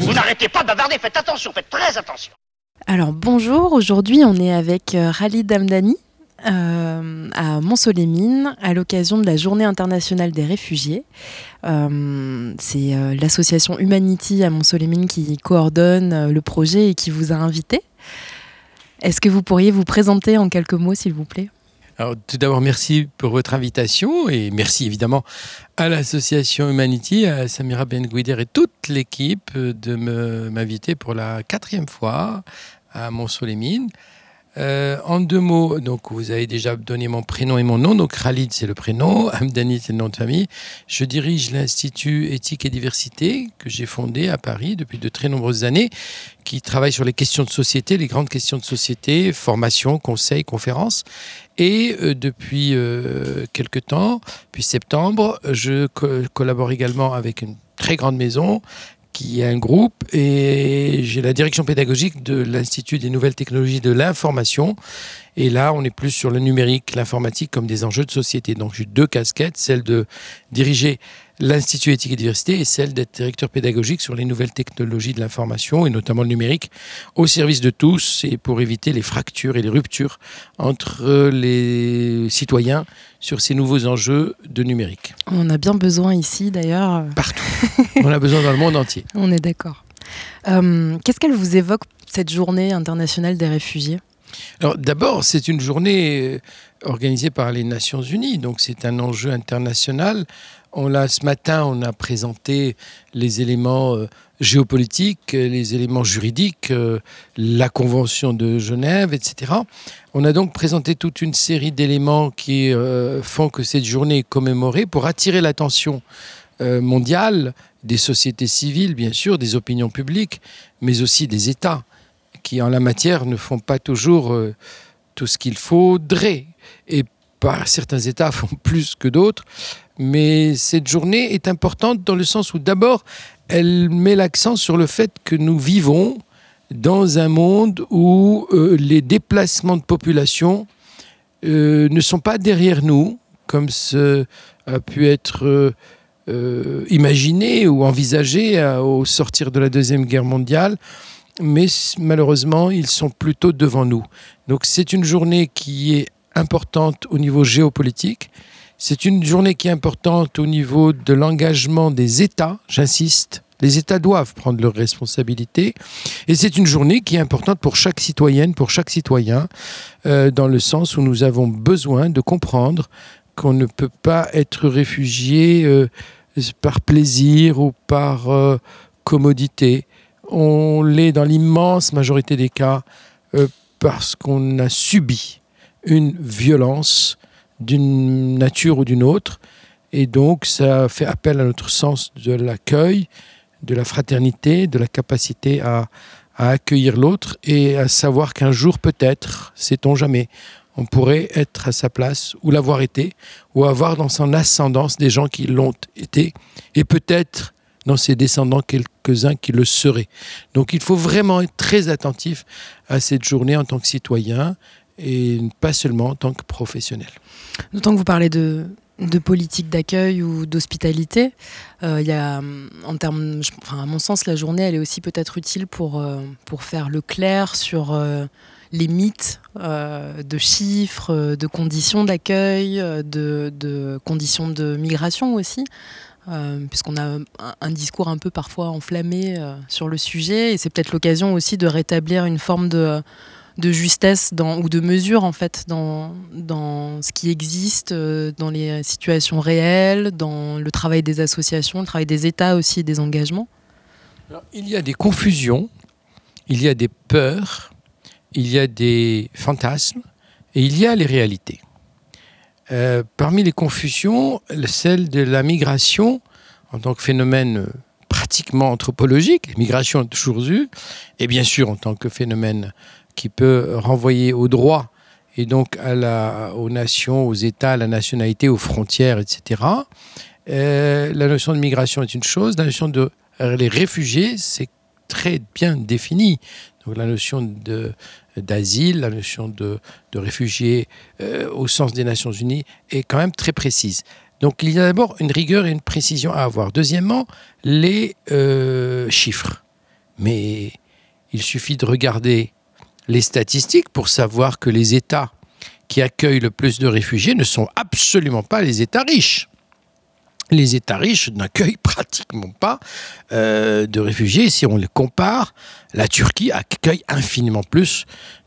Vous n'arrêtez pas de bavarder, faites attention, faites très attention. Alors bonjour, aujourd'hui on est avec euh, Rally Damdani euh, à Mont-Solémine à l'occasion de la Journée internationale des réfugiés. Euh, c'est euh, l'association Humanity à Mont-Solémine qui coordonne euh, le projet et qui vous a invité. Est-ce que vous pourriez vous présenter en quelques mots s'il vous plaît? Alors, tout d'abord, merci pour votre invitation et merci évidemment à l'association Humanity, à Samira Ben Guider et toute l'équipe de m'inviter pour la quatrième fois à Mont-Solémine. Euh, en deux mots, donc vous avez déjà donné mon prénom et mon nom. Donc Khalid, c'est le prénom, Hamdani, c'est le nom de famille. Je dirige l'Institut éthique et diversité que j'ai fondé à Paris depuis de très nombreuses années, qui travaille sur les questions de société, les grandes questions de société, formation, conseil, conférences. Et euh, depuis euh, quelque temps, depuis septembre, je co- collabore également avec une très grande maison qui est un groupe et j'ai la direction pédagogique de l'Institut des nouvelles technologies de l'information. Et là, on est plus sur le numérique, l'informatique comme des enjeux de société. Donc j'ai deux casquettes, celle de diriger l'Institut éthique et diversité et celle d'être directeur pédagogique sur les nouvelles technologies de l'information et notamment le numérique au service de tous et pour éviter les fractures et les ruptures entre les citoyens sur ces nouveaux enjeux de numérique. On a bien besoin ici d'ailleurs, Partout. On a besoin dans le monde entier. on est d'accord. Euh, Qu'est-ce qu'elle vous évoque cette journée internationale des réfugiés? D'abord, c'est une journée euh, organisée par les Nations Unies, donc c'est un enjeu international. On l'a ce matin, on a présenté les éléments euh, géopolitiques, euh, les éléments juridiques, la Convention de Genève, etc. On a donc présenté toute une série d'éléments qui font que cette journée est commémorée pour attirer l'attention mondiale des sociétés civiles, bien sûr, des opinions publiques, mais aussi des États qui, en la matière, ne font pas toujours euh, tout ce qu'il faudrait. Et pas, certains États font plus que d'autres. Mais cette journée est importante dans le sens où, d'abord, elle met l'accent sur le fait que nous vivons dans un monde où euh, les déplacements de population euh, ne sont pas derrière nous, comme ce a pu être imaginé ou envisagé au sortir de la Deuxième Guerre mondiale, mais malheureusement, ils sont plutôt devant nous. Donc c'est une journée qui est importante au niveau géopolitique, c'est une journée qui est importante au niveau de l'engagement des États, j'insiste. Les États doivent prendre leurs responsabilités. Et c'est une journée qui est importante pour chaque citoyenne, pour chaque citoyen, euh, dans le sens où nous avons besoin de comprendre qu'on ne peut pas être réfugié euh, par plaisir ou par euh, commodité. On l'est dans l'immense majorité des cas euh, parce qu'on a subi une violence d'une nature ou d'une autre. Et donc, ça fait appel à notre sens de l'accueil, de la fraternité, de la capacité à, à accueillir l'autre et à savoir qu'un jour, peut-être, sait-on jamais, on pourrait être à sa place ou l'avoir été, ou avoir dans son ascendance des gens qui l'ont été, et peut-être dans ses descendants quelques-uns qui le seraient. Donc il faut vraiment être très attentif à cette journée en tant que citoyen et pas seulement en tant que professionnel. D'autant que vous parlez de, politique d'accueil ou d'hospitalité, euh, enfin, à mon sens, la journée, elle est aussi peut-être utile pour, euh, pour faire le clair sur euh, les mythes de chiffres, de conditions d'accueil, de conditions de migration aussi. Euh, puisqu'on a un, discours un peu parfois enflammé euh, sur le sujet, et c'est peut-être l'occasion aussi de rétablir une forme de, justesse ou de mesure en fait dans, ce qui existe, euh, dans les situations réelles, dans le travail des associations, le travail des États aussi, et des engagements. Il y a des confusions, il y a des peurs, il y a des fantasmes et il y a les réalités. Euh, parmi les confusions, celle de la migration en tant que phénomène euh, pratiquement anthropologique, migration a toujours eu, et bien sûr en tant que phénomène qui peut renvoyer au droit et donc à la, aux nations, aux États, à la nationalité, aux frontières, etc. Euh, la notion de migration est une chose, la notion de les réfugiés, c'est très bien défini. Donc la notion d'asile, la notion de, de réfugiés euh, au sens des Nations Unies est quand même très précise. Donc il y a d'abord une rigueur et une précision à avoir. Deuxièmement, les euh, chiffres. Mais il suffit de regarder les statistiques pour savoir que les États qui accueillent le plus de réfugiés ne sont absolument pas les États riches. Les États riches n'accueillent pratiquement pas euh, de réfugiés. Si on les compare, la Turquie accueille infiniment plus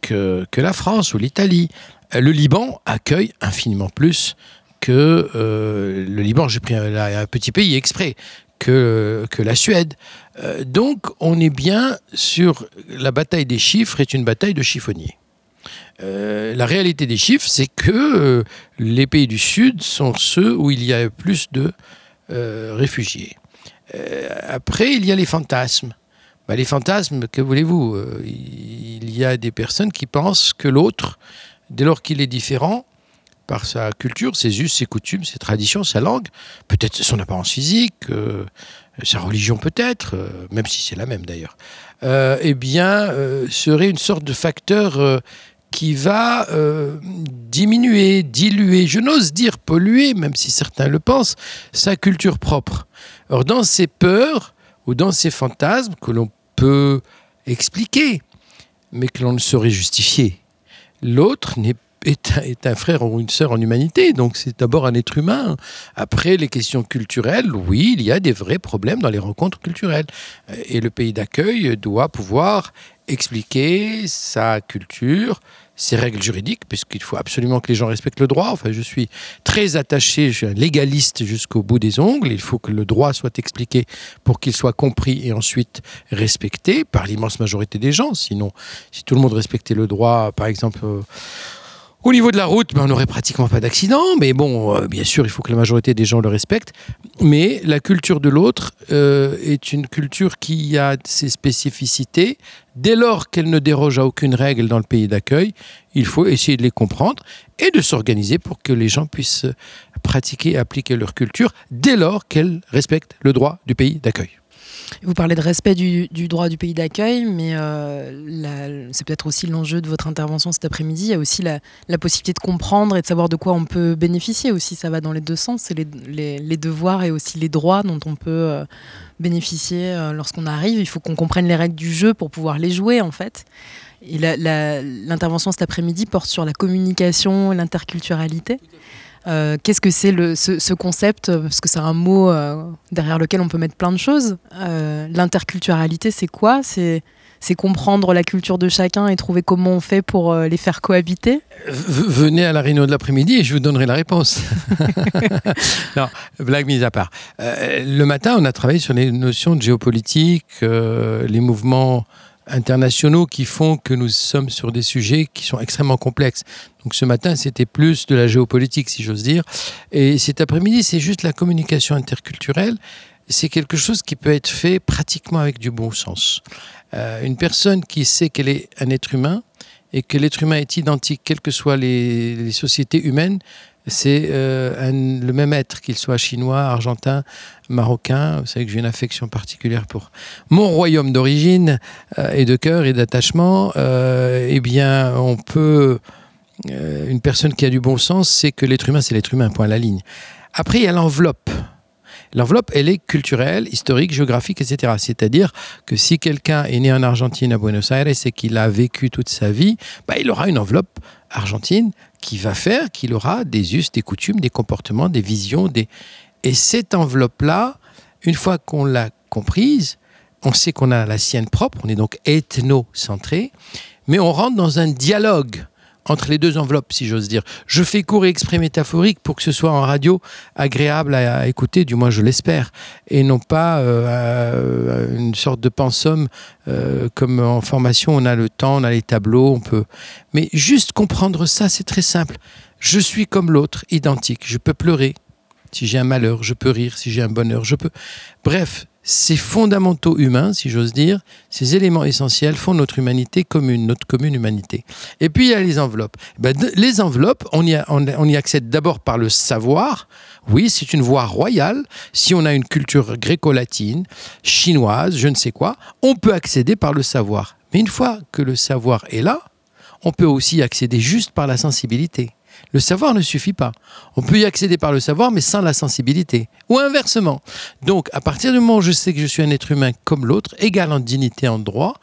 que, la France ou l'Italie. Le Liban accueille infiniment plus que euh, le Liban, j'ai pris un, petit pays exprès, que, que la Suède. Euh, donc on est bien sur la bataille des chiffres est une bataille de chiffonniers. Euh, la réalité des chiffres, c'est que euh, les pays du Sud sont ceux où il y a plus de euh, réfugiés. Après, il y a les fantasmes. Bah, les fantasmes, que voulez-vous Il y a des personnes qui pensent que l'autre, dès lors qu'il est différent, par sa culture, ses us, ses coutumes, ses traditions, sa langue, peut-être son apparence physique, sa religion peut-être, même si c'est la même d'ailleurs, eh bien, serait une sorte de facteur qui va euh, diminuer, diluer, je n'ose dire polluer, même si certains le pensent, sa culture propre. Or, dans ces peurs ou dans ces fantasmes que l'on peut expliquer, mais que l'on ne saurait justifier, l'autre n'est est un, est un frère ou une sœur en humanité, donc c'est d'abord un être humain. Après, les questions culturelles, oui, il y a des vrais problèmes dans les rencontres culturelles. Et le pays d'accueil doit pouvoir expliquer sa culture, ses règles juridiques, puisqu'il faut absolument que les gens respectent le droit. Enfin, je suis très attaché, je suis un légaliste jusqu'au bout des ongles. Il faut que le droit soit expliqué pour qu'il soit compris et ensuite respecté par l'immense majorité des gens. Sinon, si tout le monde respectait le droit, par exemple, euh, au niveau de la route, ben, on n'aurait pratiquement pas d'accident, mais bon, euh, bien sûr, il faut que la majorité des gens le respectent. Mais la culture de l'autre euh, est une culture qui a ses spécificités. Dès lors qu'elle ne déroge à aucune règle dans le pays d'accueil, il faut essayer de les comprendre et de s'organiser pour que les gens puissent pratiquer et appliquer leur culture dès lors qu'elle respecte le droit du pays d'accueil. Vous parlez de respect du, droit du pays d'accueil, mais euh, c'est peut-être aussi l'enjeu de votre intervention cet après-midi. Il y a aussi la, possibilité de comprendre et de savoir de quoi on peut bénéficier aussi. Ça va dans les deux sens. C'est les, devoirs et aussi les droits dont on peut euh, bénéficier euh, lorsqu'on arrive. Il faut qu'on comprenne les règles du jeu pour pouvoir les jouer, en fait. L'intervention cet après-midi porte sur la communication et l'interculturalité. Euh, Qu'est-ce que c'est ce, ce, concept Parce que c'est un mot euh, derrière lequel on peut mettre plein de choses. Euh, L'interculturalité, c'est quoi? C'est comprendre la culture de chacun et trouver comment on fait pour euh, les faire cohabiter? Venez à la réunion de l'après-midi et je vous donnerai la réponse. non, blague mise à part. Euh, le matin, on a travaillé sur les notions de géopolitique, euh, les mouvements internationaux qui font que nous sommes sur des sujets qui sont extrêmement complexes. Donc ce matin, c'était plus de la géopolitique, si j'ose dire. Et cet après-midi, c'est juste la communication interculturelle. C'est quelque chose qui peut être fait pratiquement avec du bon sens. Euh, une personne qui sait qu'elle est un être humain et que l'être humain est identique, quelles que soient les, les sociétés humaines, c'est euh, le même être, qu'il soit chinois, argentin, marocain. Vous savez que j'ai une affection particulière pour mon royaume d'origine euh, et de cœur et d'attachement. Euh, eh bien, on peut. Une personne qui a du bon sens, c'est que l'être humain, c'est l'être humain, point à la ligne. Après, il y a l'enveloppe. L'enveloppe, elle est culturelle, historique, géographique, etc. C'est-à-dire que si quelqu'un est né en Argentine, à Buenos Aires, et qu'il a vécu toute sa vie, bah, il aura une enveloppe argentine qui va faire qu'il aura des us, des coutumes, des comportements, des visions. Des... Et cette enveloppe-là, une fois qu'on l'a comprise, on sait qu'on a la sienne propre, on est donc ethnocentré, mais on rentre dans un dialogue entre les deux enveloppes, si j'ose dire. Je fais court et exprès métaphorique pour que ce soit en radio agréable à, à écouter, du moins je l'espère, et non pas euh, une sorte de pensum euh, comme en formation, on a le temps, on a les tableaux, on peut. Mais juste comprendre ça, c'est très simple. Je suis comme l'autre, identique. Je peux pleurer si j'ai un malheur, je peux rire si j'ai un bonheur, je peux. Bref, ces fondamentaux humains, si j'ose dire, ces éléments essentiels font notre humanité commune, notre commune humanité. Et puis il y a les enveloppes. Ben, les enveloppes, on y accède d'abord par le savoir. Oui, c'est une voie royale. Si on a une culture gréco-latine, chinoise, je ne sais quoi, on peut accéder par le savoir. Mais une fois que le savoir est là, on peut aussi accéder juste par la sensibilité. Le savoir ne suffit pas. On peut y accéder par le savoir, mais sans la sensibilité. Ou inversement. Donc, à partir du moment où je sais que je suis un être humain comme l'autre, égal en dignité, en droit,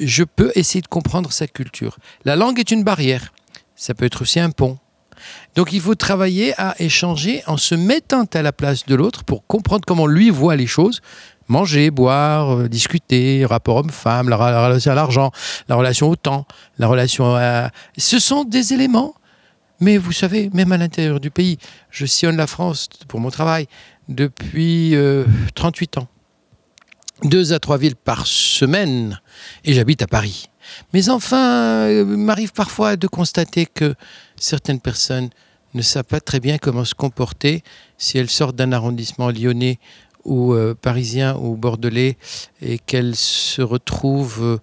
je peux essayer de comprendre sa culture. La langue est une barrière. Ça peut être aussi un pont. Donc il faut travailler à échanger en se mettant à la place de l'autre pour comprendre comment lui voit les choses. Manger, boire, euh, discuter, rapport homme-femme, la, relation à l'argent, la relation au temps, la relation à... Ce sont des éléments. Mais vous savez, même à l'intérieur du pays, je sillonne la France pour mon travail depuis 38 euh, ans. Deux à trois villes par semaine. Et j'habite à Paris. Mais enfin, il m'arrive parfois de constater que certaines personnes ne savent pas très bien comment se comporter si elles sortent d'un arrondissement lyonnais ou euh, parisien ou bordelais et qu'elles se retrouvent euh,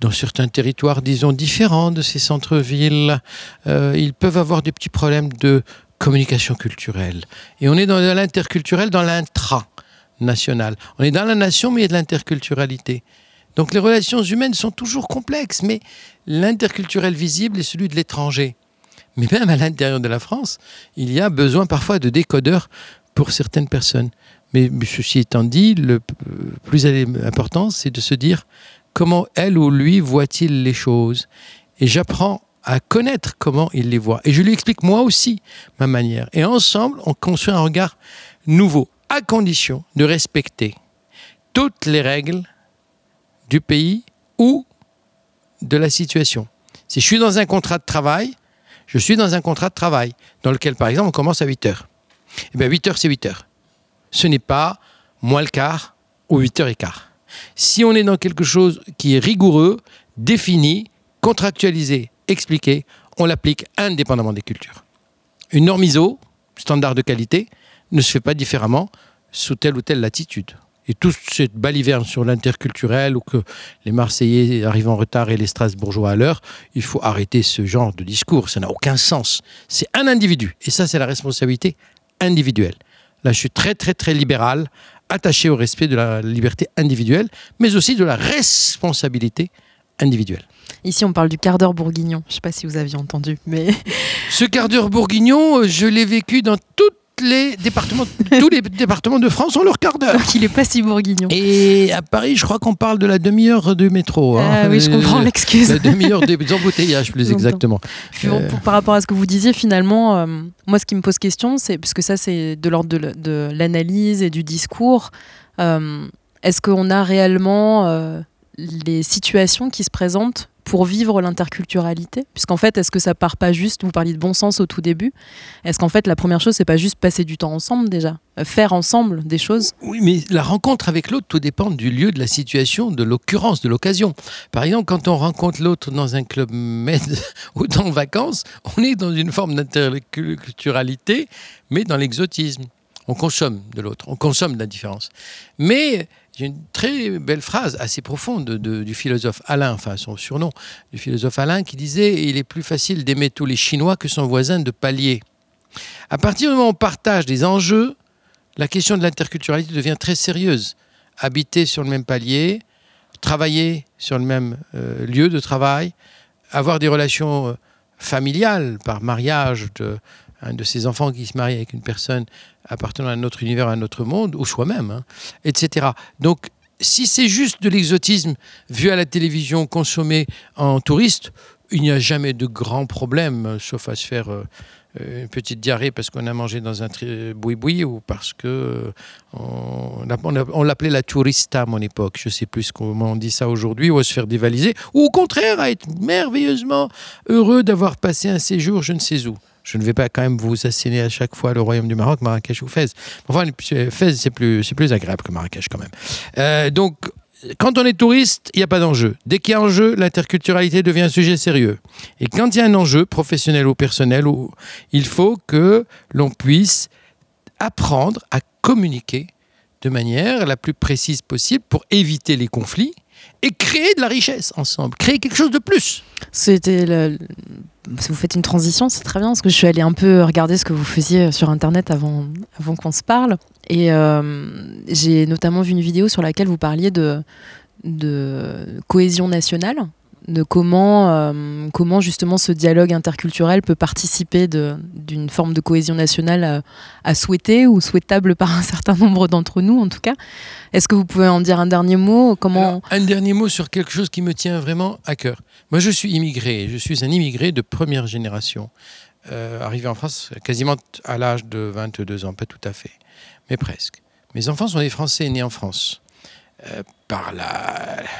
dans certains territoires, disons, différents de ces centres-villes. Euh, ils peuvent avoir des petits problèmes de communication culturelle. Et on est dans l'interculturel, dans l'intra-national. On est dans la nation, mais il y a de l'interculturalité. Donc les relations humaines sont toujours complexes, mais l'interculturel visible est celui de l'étranger. Mais même à l'intérieur de la France, il y a besoin parfois de décodeurs pour certaines personnes. Mais ceci étant dit, le plus important, c'est de se dire comment elle ou lui voit-il les choses. Et j'apprends à connaître comment il les voit. Et je lui explique moi aussi ma manière. Et ensemble, on construit un regard nouveau, à condition de respecter toutes les règles du pays ou de la situation. Si je suis dans un contrat de travail, je suis dans un contrat de travail dans lequel, par exemple, on commence à 8 heures. Eh bien, 8 heures, c'est 8 heures. Ce n'est pas moins le quart ou 8 heures et quart. Si on est dans quelque chose qui est rigoureux, défini, contractualisé, expliqué, on l'applique indépendamment des cultures. Une norme ISO, standard de qualité, ne se fait pas différemment sous telle ou telle latitude et toute cette baliverne sur l'interculturel ou que les Marseillais arrivent en retard et les Strasbourgeois à l'heure, il faut arrêter ce genre de discours. Ça n'a aucun sens. C'est un individu. Et ça, c'est la responsabilité individuelle. Là, je suis très, très, très libéral, attaché au respect de la liberté individuelle, mais aussi de la responsabilité individuelle. Ici, on parle du quart d'heure bourguignon. Je ne sais pas si vous aviez entendu, mais... Ce quart d'heure bourguignon, je l'ai vécu dans toute les départements, tous les départements de France ont leur quart d'heure. Donc il n'est pas si bourguignon. Et à Paris, je crois qu'on parle de la demi-heure du métro. Hein. Ah oui, je comprends euh, l'excuse. La demi-heure des embouteillages, plus exactement. Euh. par rapport à ce que vous disiez, finalement, euh, moi, ce qui me pose question, c'est puisque ça, c'est de l'ordre de, l'analyse et du discours. Est-ce qu'on a réellement les situations qui se présentent pour vivre l'interculturalité Puisqu'en fait, est-ce que ça part pas juste, vous parliez de bon sens au tout début, est-ce qu'en fait la première chose, c'est pas juste passer du temps ensemble déjà euh, Faire ensemble des choses? Oui, mais la rencontre avec l'autre, tout dépend du lieu, de la situation, de l'occurrence, de l'occasion. Par exemple, quand on rencontre l'autre dans un club med ou dans vacances, on est dans une forme d'interculturalité, mais dans l'exotisme. On consomme de l'autre, on consomme de la différence. Mais j'ai une très belle phrase assez profonde du philosophe Alain, enfin son surnom, du philosophe Alain, qui disait Il est plus facile d'aimer tous les Chinois que son voisin de palier. À partir du moment où on partage des enjeux, la question de l'interculturalité devient très sérieuse. Habiter sur le même palier, travailler sur le même euh, lieu de travail, avoir des relations euh, familiales par mariage un de ses enfants qui se marie avec une personne appartenant à notre univers, à un autre monde, ou soi-même, hein, etc. Donc, si c'est juste de l'exotisme vu à la télévision, consommé en touriste, il n'y a jamais de grand problème, sauf à se faire euh, une petite diarrhée parce qu'on a mangé dans un boui-boui ou parce que euh, on, l'appelait la tourista à mon époque. Je ne sais plus comment on dit ça aujourd'hui, ou à se faire dévaliser, ou au contraire à être merveilleusement heureux d'avoir passé un séjour je ne sais où. Je ne vais pas quand même vous assigner à chaque fois le Royaume du Maroc, Marrakech ou Fès. Enfin, Fès, c'est plus, plus agréable que Marrakech quand même. Euh, donc, quand on est touriste, il n'y a pas d'enjeu. Dès qu'il y a un enjeu, l'interculturalité devient un sujet sérieux. Et quand il y a un enjeu, professionnel ou personnel, il faut que l'on puisse apprendre à communiquer de manière la plus précise possible pour éviter les conflits et créer de la richesse ensemble, créer quelque chose de plus. C'était si vous faites une transition, c'est très bien, parce que je suis allée un peu regarder ce que vous faisiez sur Internet avant, avant qu'on se parle. Et euh, j'ai notamment vu une vidéo sur laquelle vous parliez de, de cohésion nationale. De comment, euh, comment justement ce dialogue interculturel peut participer d'une forme de cohésion nationale à, à, souhaiter ou souhaitable par un certain nombre d'entre nous en tout cas. Est-ce que vous pouvez en dire un dernier mot comment... Un dernier mot sur quelque chose qui me tient vraiment à cœur. Moi je suis immigré, je suis un immigré de première génération, euh, arrivé en France quasiment à l'âge de 22 ans, pas tout à fait, mais presque. Mes enfants sont des Français nés en France. Euh, par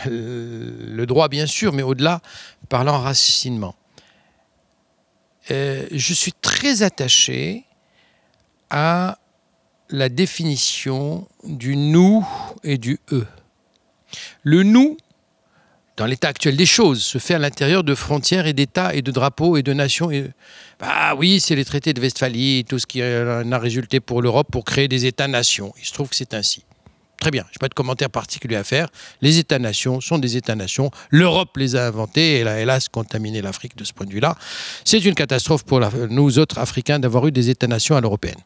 le droit bien sûr, mais au-delà, par l'enracinement. Euh, je suis très attaché à la définition du nous et du eux. Le nous, dans l'état actuel des choses, se fait à l'intérieur de frontières et d'États et de drapeaux et de nations. Et... Bah oui, c'est les traités de Westphalie, tout ce qui en a résulté pour l'Europe pour créer des États-nations. Il se trouve que c'est ainsi. Très bien, je n'ai pas de commentaire particulier à faire. Les États-nations sont des États-nations. L'Europe les a inventés et elle a hélas contaminé l'Afrique de ce point de vue-là. C'est une catastrophe pour nous autres Africains d'avoir eu des États-nations à l'européenne.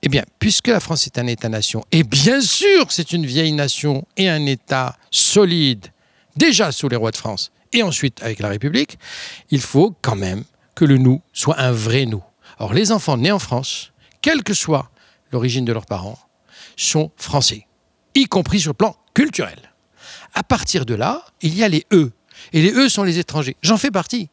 Eh bien, puisque la France est un État-nation, et bien sûr c'est une vieille nation et un État solide, déjà sous les rois de France, et ensuite avec la République, il faut quand même que le nous soit un vrai nous. Or, les enfants nés en France, quelle que soit l'origine de leurs parents, sont français y compris sur le plan culturel. À partir de là, il y a les E. Et les E sont les étrangers. J'en fais partie.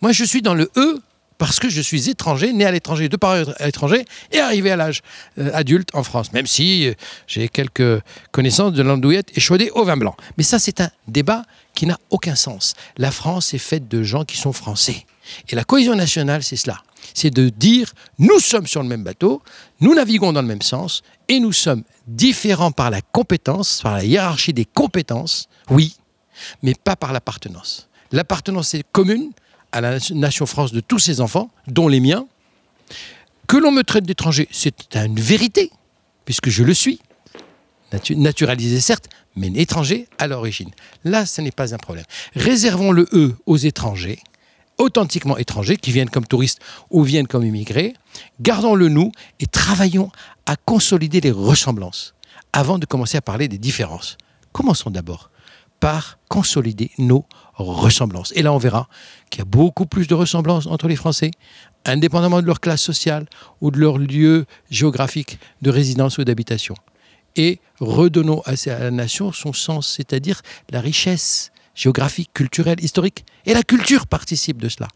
Moi, je suis dans le E parce que je suis étranger, né à l'étranger, de parents à l'étranger, et arrivé à l'âge euh, adulte en France, même si euh, j'ai quelques connaissances de l'andouillette échaudée au vin blanc. Mais ça, c'est un débat qui n'a aucun sens. La France est faite de gens qui sont français. Et la cohésion nationale, c'est cela. C'est de dire, nous sommes sur le même bateau, nous naviguons dans le même sens, et nous sommes différents par la compétence, par la hiérarchie des compétences, oui, mais pas par l'appartenance. L'appartenance est commune à la nation France de tous ses enfants, dont les miens. Que l'on me traite d'étranger, c'est une vérité, puisque je le suis. naturalisé certes, mais étranger à l'origine. Là, ce n'est pas un problème. Réservons le E aux étrangers, authentiquement étrangers, qui viennent comme touristes ou viennent comme immigrés. Gardons-le nous et travaillons à consolider les ressemblances avant de commencer à parler des différences. Commençons d'abord par consolider nos ressemblances. Et là, on verra qu'il y a beaucoup plus de ressemblances entre les Français, indépendamment de leur classe sociale ou de leur lieu géographique de résidence ou d'habitation. Et redonnons à la nation son sens, c'est-à-dire la richesse géographique, culturelle, historique. Et la culture participe de cela.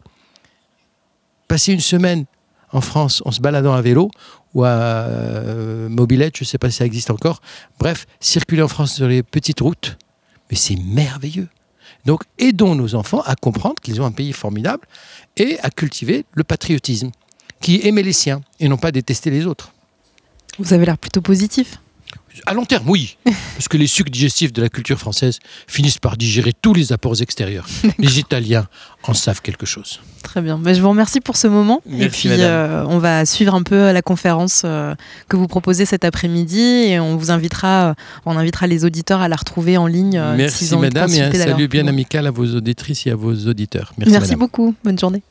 Passer une semaine en France en se baladant à vélo ou à euh, mobilette, je ne sais pas si ça existe encore. Bref, circuler en France sur les petites routes, mais c'est merveilleux. Donc aidons nos enfants à comprendre qu'ils ont un pays formidable et à cultiver le patriotisme, qui aimer les siens et non pas détester les autres. Vous avez l'air plutôt positif à long terme, oui. Parce que les sucs digestifs de la culture française finissent par digérer tous les apports extérieurs. Les Italiens en savent quelque chose. Très bien. Mais je vous remercie pour ce moment. Et puis, euh, on va suivre un peu la conférence euh, que vous proposez cet après-midi et on vous invitera, euh, on invitera les auditeurs à la retrouver en ligne. Merci, madame, et un salut bien amical à vos auditrices et à vos auditeurs. Merci, beaucoup. Bonne journée.